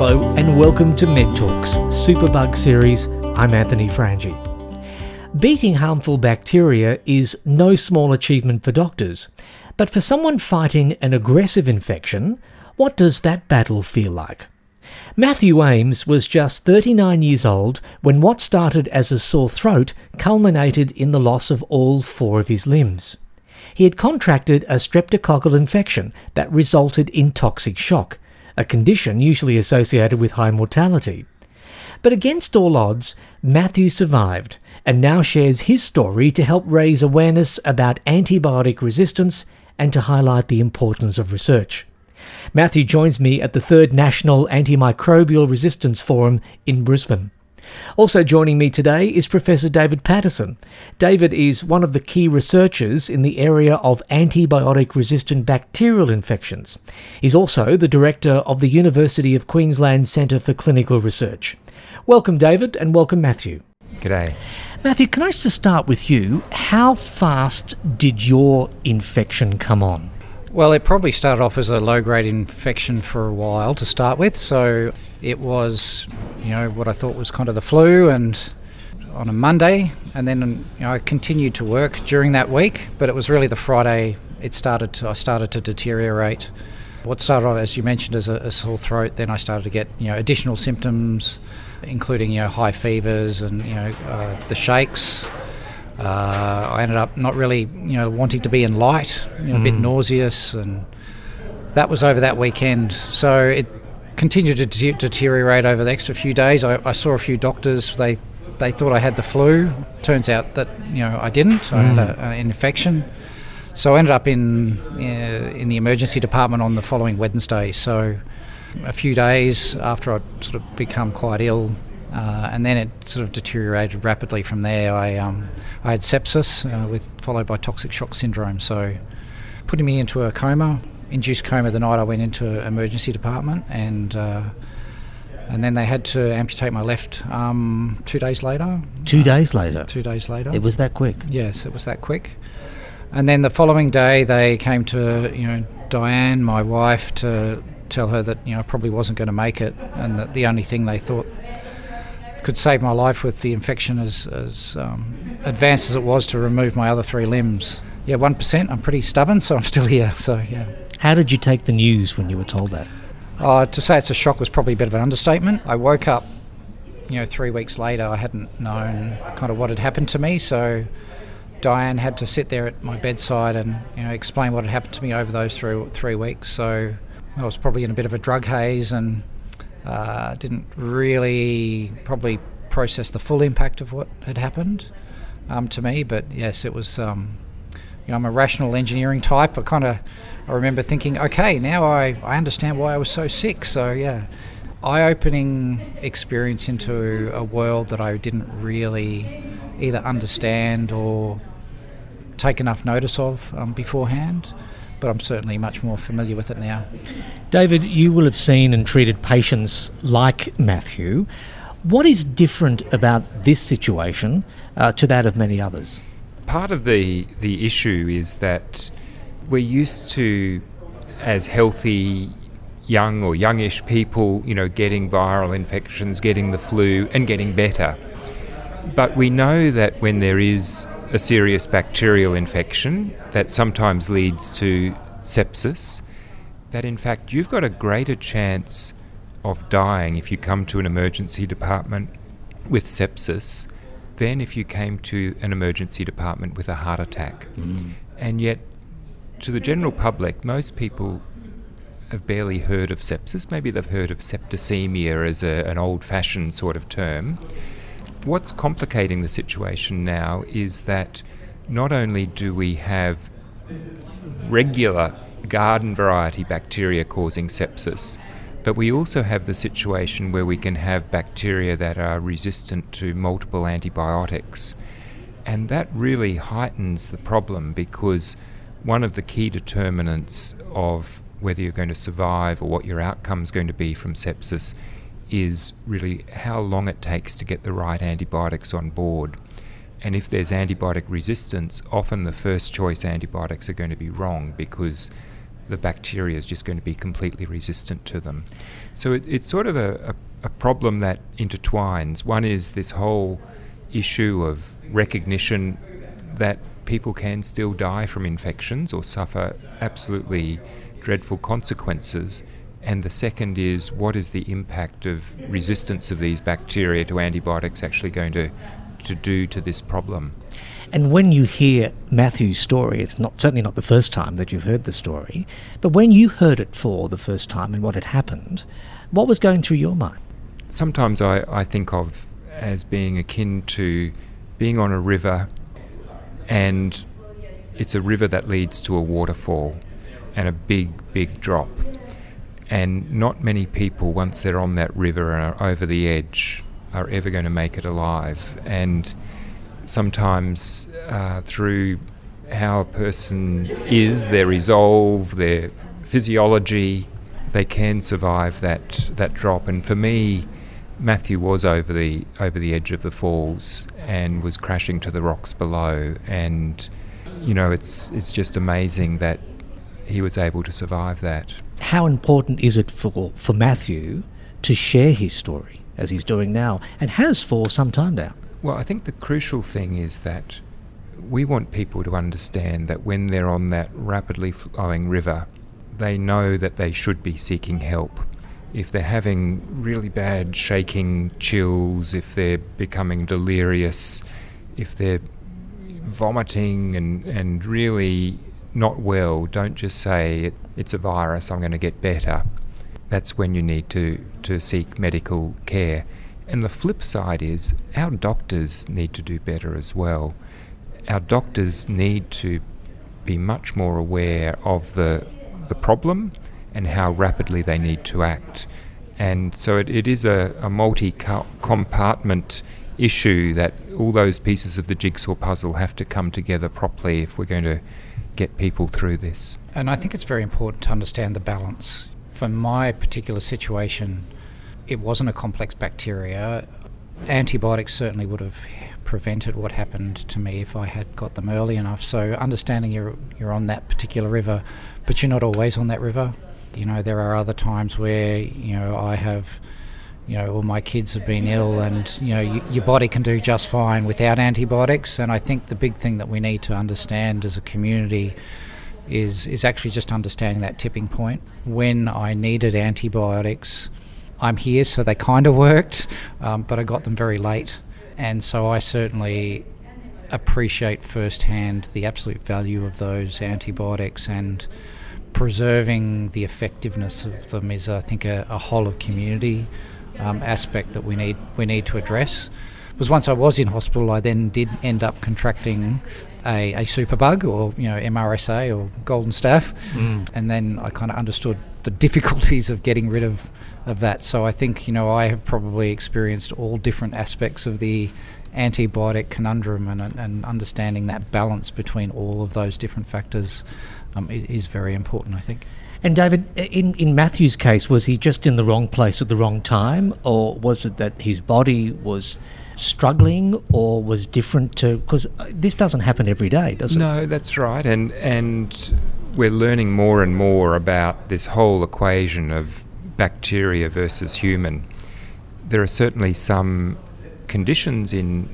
Hello, and welcome to Med Talks Superbug series. I'm Anthony Frangi. Beating harmful bacteria is no small achievement for doctors, but for someone fighting an aggressive infection, what does that battle feel like? Matthew Ames was just 39 years old when what started as a sore throat culminated in the loss of all four of his limbs. He had contracted a streptococcal infection that resulted in toxic shock, a condition usually associated with high mortality. But against all odds, Matthew survived and now shares his story to help raise awareness about antibiotic resistance and to highlight the importance of research. Matthew joins me at the third National Antimicrobial Resistance Forum in Brisbane. Also joining me today is Professor David Paterson. David is one of the key researchers in the area of antibiotic resistant bacterial infections. He's also the director of the University of Queensland Centre for Clinical Research. Welcome, David, and welcome, Matthew. G'day. Matthew, can I just start with you? How fast did your infection come on? Well, it probably started off as a low grade infection for a while to start with. So it was, you know, what I thought was kind of the flu and on a Monday. And then you know, I continued to work during that week, but it was really the Friday it started to, I started to deteriorate. What started off, as you mentioned, as a, a sore throat, then I started to get, you know, additional symptoms, including, you know, high fevers and, you know, uh, the shakes. Uh, I ended up not really, you know, wanting to be in light, you know, a bit Mm. nauseous, and that was over that weekend. So it continued to de- deteriorate over the extra few days. I, I saw a few doctors. They they thought I had the flu. Turns out that you know I didn't. I had a, an infection. So I ended up in uh, in the emergency department on the following Wednesday. So a few days after I'd sort of become quite ill, uh, and then it sort of deteriorated rapidly from there. I um, I had sepsis uh, with followed by toxic shock syndrome. So putting me into a coma, induced coma the night I went into emergency department, and uh, and then they had to amputate my left arm two days later. Two days later. Two days later. It was that quick. Yes, it was that quick. And then the following day, they came to you know Diane, my wife, to tell her that you know I probably wasn't going to make it, and that the only thing they thought could save my life with the infection, as, as um, advanced as it was, to remove my other three limbs. Yeah, one percent. I'm pretty stubborn, so I'm still here. So yeah. How did you take the news when you were told that? Uh, to say it's a shock was probably a bit of an understatement. I woke up, you know, three weeks later. I hadn't known kind of what had happened to me, so Diane had to sit there at my bedside and you know explain what had happened to me over those three three weeks. So I was probably in a bit of a drug haze and uh, didn't really probably process the full impact of what had happened um, to me. But yes, it was. Um, you know, I'm a rational engineering type. I kind of, I remember thinking, okay, now I, I understand why I was so sick. So yeah, eye-opening experience into a world that I didn't really either understand or take enough notice of um, beforehand. But I'm certainly much more familiar with it now. David, you will have seen and treated patients like Matthew. What is different about this situation uh, to that of many others? Part of the, the issue is that we're used to, as healthy young or youngish people, you know, getting viral infections, getting the flu, and getting better. But we know that when there is a serious bacterial infection that sometimes leads to sepsis, that in fact you've got a greater chance of dying if you come to an emergency department with sepsis than if you came to an emergency department with a heart attack. Mm. And yet, to the general public, most people have barely heard of sepsis. Maybe they've heard of septicemia as a, an old fashioned sort of term. What's complicating the situation now is that not only do we have regular garden variety bacteria causing sepsis, but we also have the situation where we can have bacteria that are resistant to multiple antibiotics. And that really heightens the problem because one of the key determinants of whether you're going to survive or what your outcome is going to be from sepsis is really how long it takes to get the right antibiotics on board. And if there's antibiotic resistance, often the first choice antibiotics are going to be wrong because the bacteria is just going to be completely resistant to them. So it, it's sort of a, a, a problem that intertwines. One is this whole issue of recognition that people can still die from infections or suffer absolutely dreadful consequences. And the second is what is the impact of resistance of these bacteria to antibiotics actually going to, to do to this problem? And when you hear Matthew's story, it's not certainly not the first time that you've heard the story, but when you heard it for the first time and what had happened, what was going through your mind? Sometimes I, I think of as being akin to being on a river and it's a river that leads to a waterfall and a big, big drop. And not many people, once they're on that river and are over the edge, are ever going to make it alive. And sometimes uh, through how a person is, their resolve, their physiology, they can survive that that drop. And for me, Matthew was over the over the edge of the falls and was crashing to the rocks below. And you know, it's it's just amazing that he was able to survive that. How important is it for for Matthew to share his story as he's doing now and has for some time now? Well, I think the crucial thing is that we want people to understand that when they're on that rapidly flowing river, they know that they should be seeking help. If they're having really bad shaking chills, if they're becoming delirious, if they're vomiting and, and really not well, don't just say it's a virus, I'm going to get better. That's when you need to, to seek medical care. And the flip side is our doctors need to do better as well. Our doctors need to be much more aware of the, the problem and how rapidly they need to act. And so it, it is a, a multi compartment issue that all those pieces of the jigsaw puzzle have to come together properly if we're going to get people through this. And I think it's very important to understand the balance. For my particular situation, it wasn't a complex bacteria. Antibiotics certainly would have prevented what happened to me if I had got them early enough. So understanding you're you're on that particular river, but you're not always on that river. You know, there are other times where you know I have, you know, all my kids have been ill, and you know, your body can do just fine without antibiotics. And I think the big thing that we need to understand as a community is is actually just understanding that tipping point when I needed antibiotics I'm here, so they kind of worked, um, but I got them very late. And so I certainly appreciate firsthand the absolute value of those antibiotics and preserving the effectiveness of them is, I think, a, a whole of community um, aspect that we need we need to address. Because once I was in hospital, I then did end up contracting a, a superbug or you know MRSA or golden staph, mm. and then I kind of understood the difficulties of getting rid of of that. So I think you know I have probably experienced all different aspects of the antibiotic conundrum, and, and understanding that balance between all of those different factors um, is very important. I think. And David, in, in Matthew's case, was he just in the wrong place at the wrong time, or was it that his body was struggling, or was different to? Because uh, this doesn't happen every day, does it? No, that's right, and and we're learning more and more about this whole equation of bacteria versus human. There are certainly some conditions in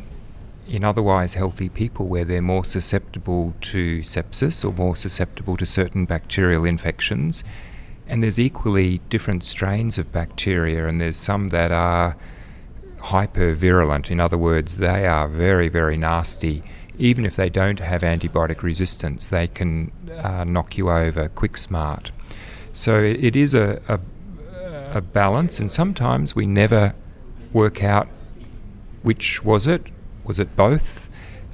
in otherwise healthy people where they're more susceptible to sepsis or more susceptible to certain bacterial infections. And there's equally different strains of bacteria, and there's some that are hypervirulent. In other words, they are very, very nasty. Even if they don't have antibiotic resistance, they can uh, knock you over quick smart. So it, is a, a, a balance, and sometimes we never work out which was it. Was it both?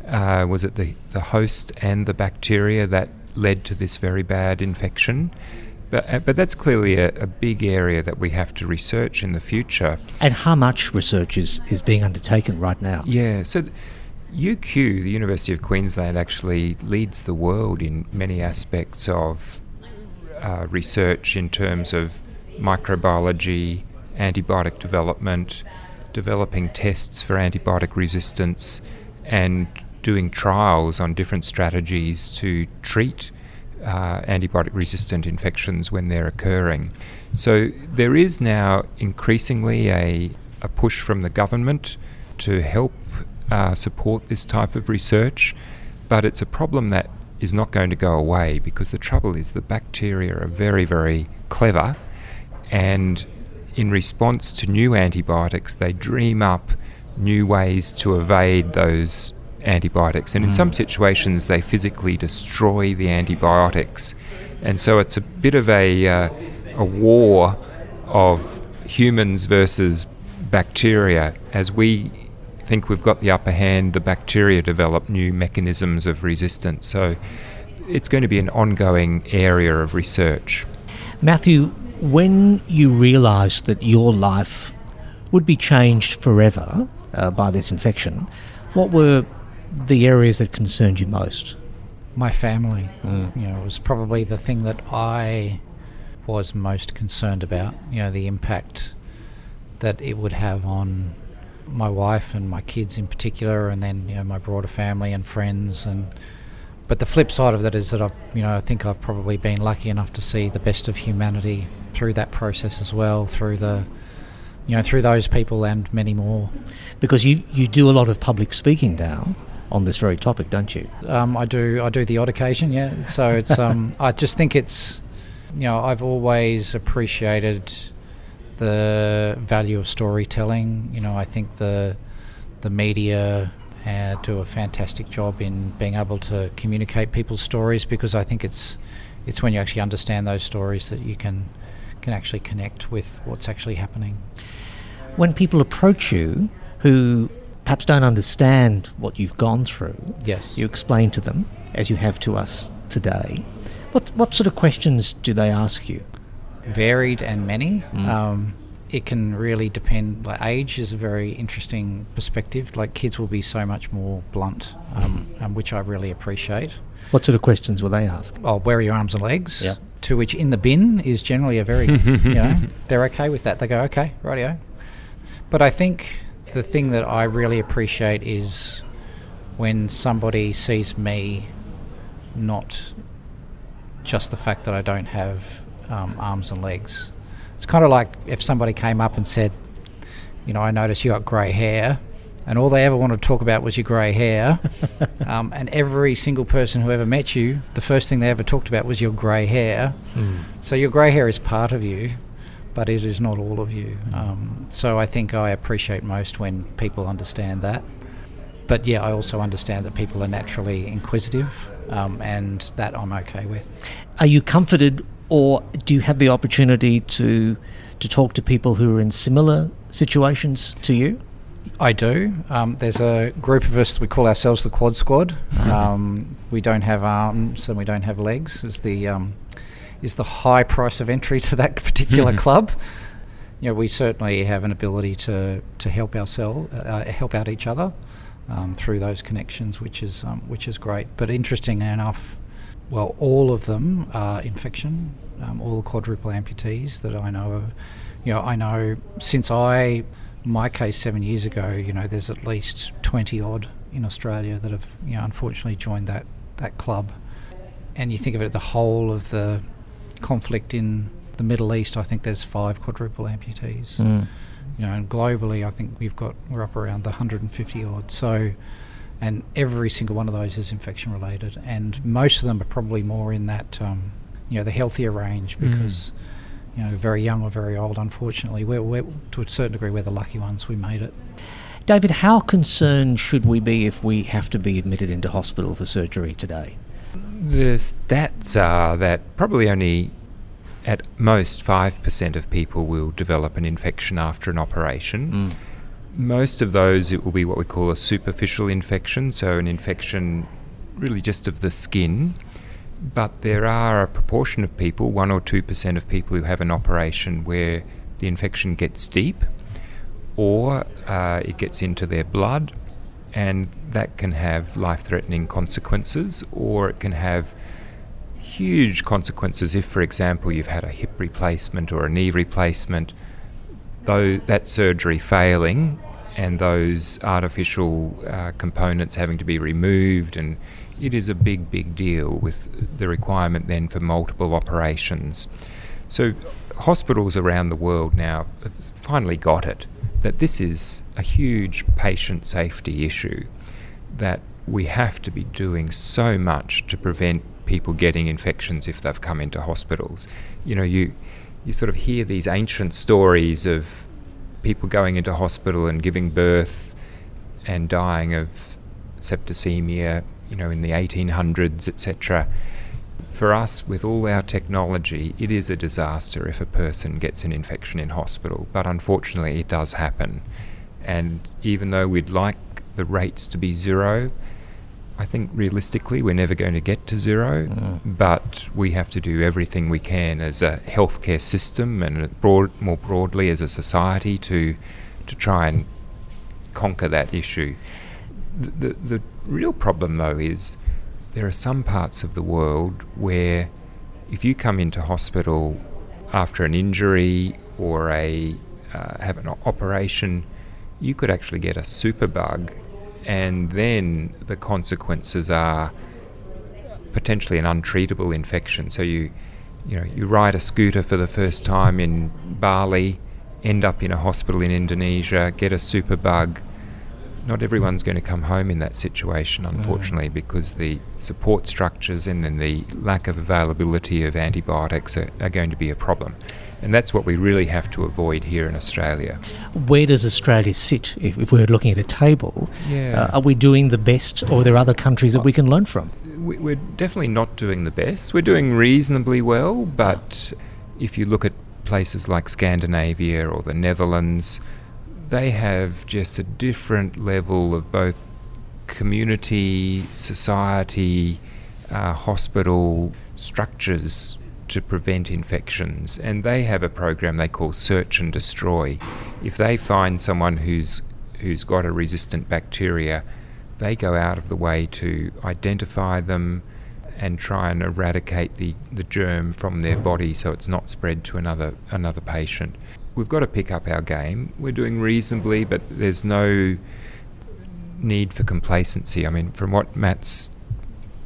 Uh, was it the, the host and the bacteria that led to this very bad infection? But, uh, but that's clearly a, a, big area that we have to research in the future. And how much research is, is being undertaken right now? Yeah, so UQ, the University of Queensland, actually leads the world in many aspects of uh, research in terms of microbiology, antibiotic development, developing tests for antibiotic resistance, and doing trials on different strategies to treat uh, antibiotic resistant infections when they're occurring. So there is now increasingly a, a push from the government to help uh, support this type of research, but it's a problem that is not going to go away because the trouble is the bacteria are very, very clever and in response to new antibiotics, they dream up new ways to evade those antibiotics. And in some situations, they physically destroy the antibiotics. And so it's a bit of a, uh, a war of humans versus bacteria. As we think we've got the upper hand, the bacteria develop new mechanisms of resistance. So it's going to be an ongoing area of research. Matthew, when you realised that your life would be changed forever uh, by this infection, what were the areas that concerned you most? My family, you know, was probably the thing that I was most concerned about. You know, the impact that it would have on my wife and my kids in particular, and then you know my broader family and friends. And but the flip side of that is that I've, you know, I think I've probably been lucky enough to see the best of humanity through that process as well, through the, you know, through those people and many more. Because you, you do a lot of public speaking now on this very topic, don't you? Um, I do. I do the odd occasion. Yeah. So it's. Um, I just think it's. You know, I've always appreciated the value of storytelling. You know, I think the the media uh, do a fantastic job in being able to communicate people's stories because I think it's it's when you actually understand those stories that you can can actually connect with what's actually happening. When people approach you who perhaps don't understand what you've gone through, Yes. you explain to them, as you have to us today. What, what sort of questions do they ask you? varied and many. Um, it can really depend. Like age is a very interesting perspective. Like kids will be so much more blunt, um, um, which I really appreciate. What sort of questions will they ask? Oh, where are your arms and legs? Yeah. To which in the bin is generally a very, you know, they're okay with that. They go, okay, rightio. But I think the thing that I really appreciate is when somebody sees me not just the fact that I don't have um, arms and legs. It's kind of like if somebody came up and said, you know, I notice you got grey hair, and all they ever wanted to talk about was your grey hair. um, and every single person who ever met you, the first thing they ever talked about was your grey hair. So your grey hair is part of you, but it is not all of you. Um, so I think I appreciate most when people understand that. But yeah, I also understand that people are naturally inquisitive, um, and that I'm okay with. Are you comforted or do you have the opportunity to, to talk to people who are in similar situations to you? I do. Um, there's a group of us. We call ourselves the Quad Squad. Um, we don't have arms and we don't have legs. Is the um, is the high price of entry to that particular club? You know, we certainly have an ability to to help ourselves, uh, help out each other um, through those connections, which is um, which is great. But interesting enough, well, all of them are infection. Um, all the quadruple amputees that I know of. You know, I know since I my case seven years ago, you know, there's at least 20 odd in Australia that have, you know, unfortunately joined that, that club. And you think of it, the whole of the conflict in the Middle East, I think there's five quadruple amputees. You know, and globally, I think we've got, we're up around the 150 odd. So, and every single one of those is infection related. And most of them are probably more in that, um, you know, the healthier range because you know, very young or very old, unfortunately. We're, we're, to a certain degree, we're the lucky ones. We made it. David, how concerned should we be if we have to be admitted into hospital for surgery today? The stats are that probably only at most 5% of people will develop an infection after an operation. Mm. Most of those, it will be what we call a superficial infection, so an infection really just of the skin. But there are a proportion of people, 1 or 2% of people who have an operation where the infection gets deep or uh, it gets into their blood, and that can have life threatening consequences, or it can have huge consequences. If, for example, you've had a hip replacement or a knee replacement, though that surgery failing and those artificial uh, components having to be removed and it is a big, big deal with the requirement then for multiple operations. So, hospitals around the world now have finally got it that this is a huge patient safety issue, that we have to be doing so much to prevent people getting infections if they've come into hospitals. You know, you you sort of hear these ancient stories of people going into hospital and giving birth and dying of septicemia, you know, in the 1800s, etc. For us, with all our technology, it is a disaster if a person gets an infection in hospital, but unfortunately, it does happen. And even though we'd like the rates to be zero, I think realistically we're never going to get to zero, mm. but we have to do everything we can as a healthcare system and broad, more broadly as a society to to try and conquer that issue. The, the, the real problem, though, is there are some parts of the world where if you come into hospital after an injury or a uh, have an operation, you could actually get a superbug, and then the consequences are potentially an untreatable infection. So you you know you ride a scooter for the first time in Bali, end up in a hospital in Indonesia, get a superbug, not everyone's going to come home in that situation, unfortunately, mm. because the support structures and then the lack of availability of antibiotics are, are, going to be a problem. And that's what we really have to avoid here in Australia. Where does Australia sit if, if we're looking at a table? Yeah. Uh, are we doing the best, or are there other countries that we can learn from? We're definitely not doing the best. We're doing reasonably well, but if you look at places like Scandinavia or the Netherlands, they have just a different level of both community, society, uh, hospital structures to prevent infections. And they have a program they call Search and Destroy. If they find someone who's who's got a resistant bacteria, they go out of the way to identify them and try and eradicate the, the germ from their body so it's not spread to another another patient we've got to pick up our game. We're doing reasonably, but there's no need for complacency. I mean, from what Matt's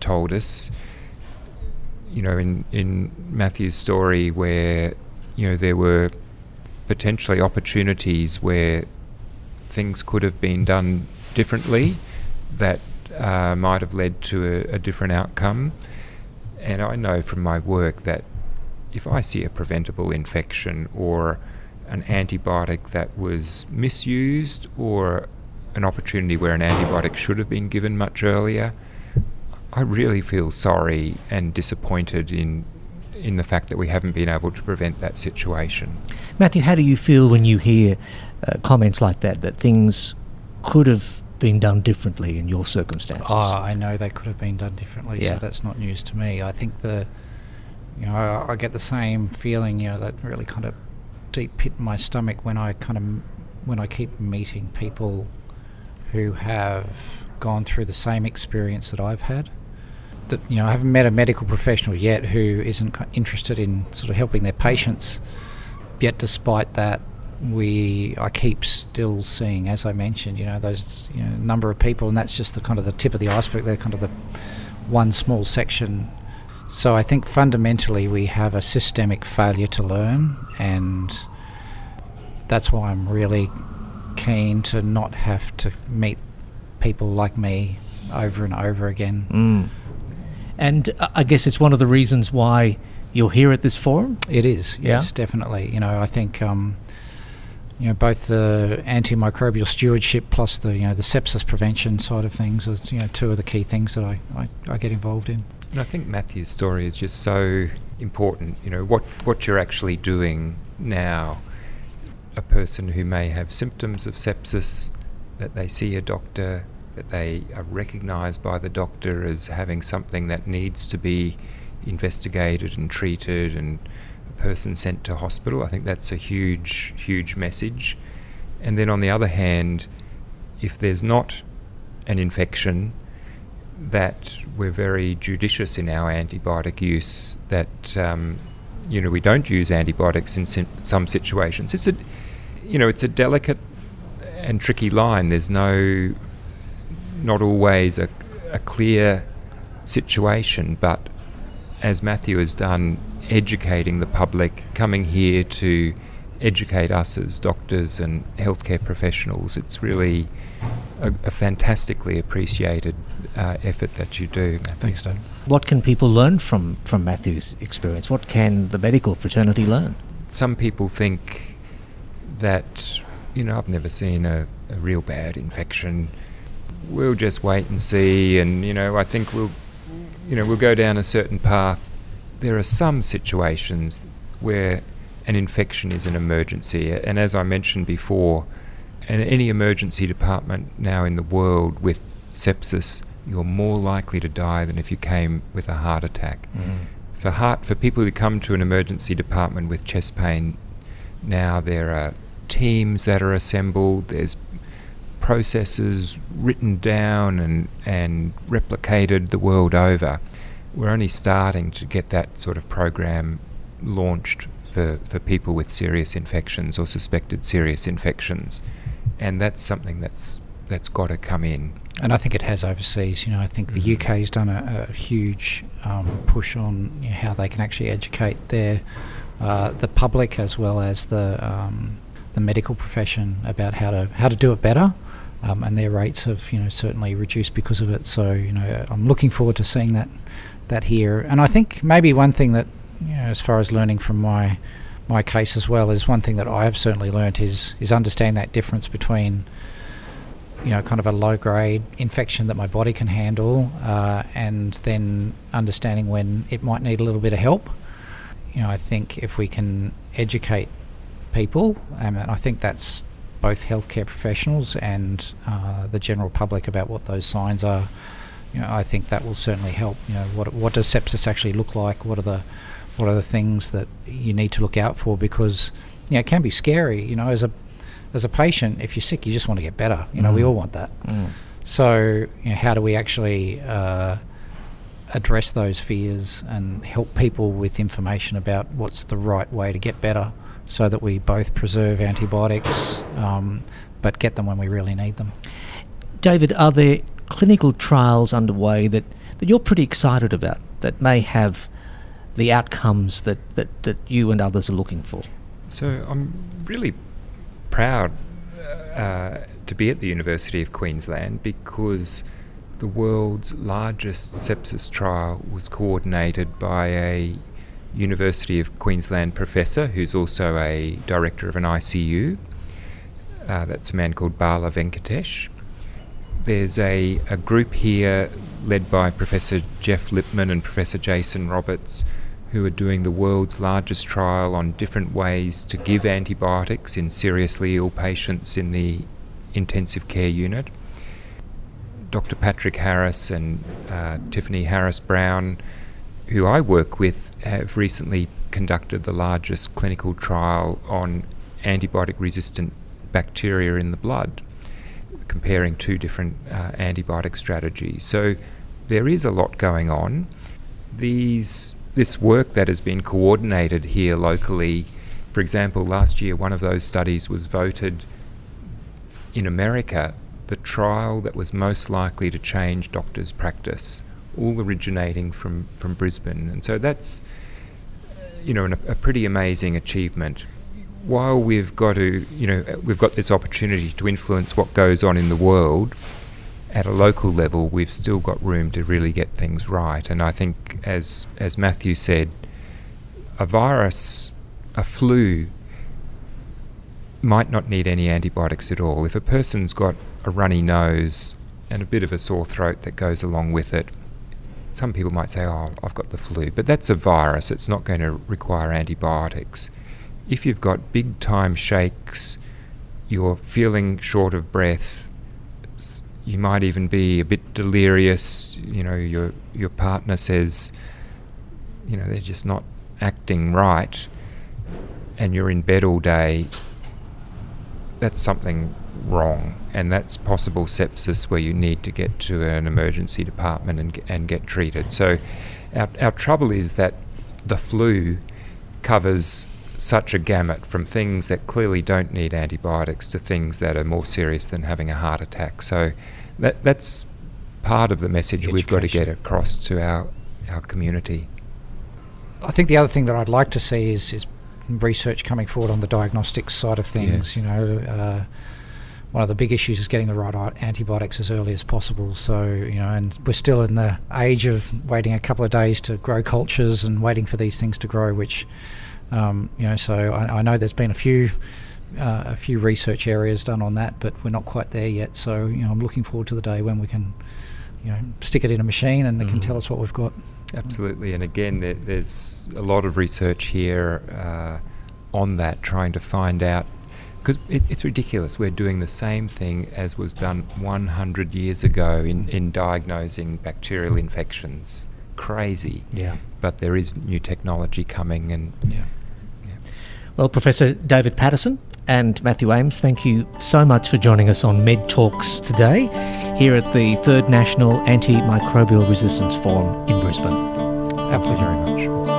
told us, you know, in, in Matthew's story, where, you know, there were potentially opportunities where things could have been done differently that uh, might have led to a, a different outcome. And I know from my work that if I see a preventable infection or an antibiotic that was misused or an opportunity where an antibiotic should have been given much earlier, I really feel sorry and disappointed in in the fact that we haven't been able to prevent that situation. Matthew, how do you feel when you hear uh, comments like that that things could have been done differently in your circumstances? Oh, I know they could have been done differently, yeah. so that's not news to me. I think the you know I, I get the same feeling, you know, that really kind of deep pit in my stomach when I kind of when I keep meeting people who have gone through the same experience that I've had. That you know, I haven't met a medical professional yet who isn't interested in sort of helping their patients. Yet, despite that, we I keep still seeing, as I mentioned, you know, those you know, number of people, and that's just the kind of the tip of the iceberg. They're kind of the one small section so I think fundamentally we have a systemic failure to learn, and that's why I'm really keen to not have to meet people like me over and over again. Mm. And I guess it's one of the reasons why you're here at this forum. It is, yes, yeah? definitely. You know, I think um, you know both the antimicrobial stewardship plus the you know the sepsis prevention side of things are you know two of the key things that I, I, I get involved in. And I think Matthew's story is just so important. You know, what, what you're actually doing now, a person who may have symptoms of sepsis, that they see a doctor, that they are recognised by the doctor as having something that needs to be investigated and treated and a person sent to hospital. I think that's a huge, huge message. And then on the other hand, if there's not an infection, that we're very judicious in our antibiotic use. That um, you know we don't use antibiotics in some situations. It's a you know it's a delicate and tricky line. There's no not always a, a clear situation, but as Matthew has done, educating the public, coming here to educate us as doctors and healthcare professionals. It's really a, a fantastically appreciated uh, effort that you do. Matthew. Thanks, Dave. What can people learn from, from Matthew's experience? What can the medical fraternity learn? Some people think that, you know, I've never seen a, a real bad infection. We'll just wait and see, and, you know, I think we'll, you know, we'll go down a certain path. There are some situations where an infection is an emergency. And as I mentioned before, in any emergency department now in the world with sepsis, you're more likely to die than if you came with a heart attack. Mm. For heart, for people who come to an emergency department with chest pain, now there are teams that are assembled. There's processes written down and and replicated the world over. We're only starting to get that sort of program launched for, for people with serious infections or suspected serious infections. And that's something that's that's got to come in. And I think it has overseas. You know, I think the UK has done a, a huge um, push on you know, how they can actually educate their uh, the public as well as the um, the medical profession about how to how to do it better. Um, and their rates have you know certainly reduced because of it. So you know, I'm looking forward to seeing that that here. And I think maybe one thing that you know, as far as learning from my my case as well is one thing that I have certainly learnt is is understand that difference between you know kind of a low grade infection that my body can handle uh, and then understanding when it might need a little bit of help. You know, I think if we can educate people, um, and I think that's both healthcare professionals and uh, the general public about what those signs are. You know, I think that will certainly help. You know, what what does sepsis actually look like? What are the what are the things that you need to look out for because you know it can be scary you know as a as a patient if you're sick you just want to get better you know Mm. we all want that Mm. so you know, how do we actually uh, address those fears and help people with information about what's the right way to get better so that we both preserve antibiotics um, but get them when we really need them David, are there clinical trials underway that, that you're pretty excited about that may have the outcomes that, that, that you and others are looking for? So I'm really proud uh, to be at the University of Queensland because the world's largest sepsis trial was coordinated by a University of Queensland professor who's also a director of an ICU. Uh, that's a man called Bala Venkatesh. There's a, a group here led by Professor Jeff Lipman and Professor Jason Roberts who are doing the world's largest trial on different ways to give antibiotics in seriously ill patients in the intensive care unit. Dr. Patrick Harris and uh, Tiffany Harris Brown, who I work with, have recently conducted the largest clinical trial on antibiotic resistant bacteria in the blood, comparing two different uh, antibiotic strategies. So there is a lot going on. These this work that has been coordinated here locally, for example, last year one of those studies was voted in America the trial that was most likely to change doctors' practice, all originating from, from Brisbane. And so that's, you know, an, a pretty amazing achievement. While we've got to, you know, we've got this opportunity to influence what goes on in the world, at a local level, we've still got room to really get things right. And I think, as as Matthew said, a virus, a flu, might not need any antibiotics at all. If a person's got a runny nose and a bit of a sore throat that goes along with it, some people might say, "Oh, I've got the flu," but that's a virus. It's not going to require antibiotics. If you've got big time shakes, you're feeling short of breath, you might even be a bit delirious. You know, your your partner says, you know, they're just not acting right, and you're in bed all day. That's something wrong, and that's possible sepsis where you need to get to an emergency department and, and get treated. So, our, our trouble is that the flu covers such a gamut from things that clearly don't need antibiotics to things that are more serious than having a heart attack. So, that, that's part of the message we've got to get across to our, our community. I think the other thing that I'd like to see is, is research coming forward on the diagnostic side of things. Yes. You know, uh, one of the big issues is getting the right antibiotics as early as possible. So, you know, and we're still in the age of waiting a couple of days to grow cultures and waiting for these things to grow, which, um, you know, so I, I know there's been a few. Uh, a few research areas done on that, but we're not quite there yet. So, you know, I'm looking forward to the day when we can, you know, stick it in a machine and it can Mhm. tell us what we've got. Absolutely, and again, there, there's a lot of research here uh, on that, trying to find out because it, it's ridiculous. We're doing the same thing as was done 100 years ago in, in diagnosing bacterial infections. Crazy, Yeah. But there is new technology coming, and Yeah. Well, Professor David Paterson and Matthew Ames, thank you so much for joining us on Med Talks today here at the Third National Antimicrobial Resistance Forum in Brisbane. thank you very much.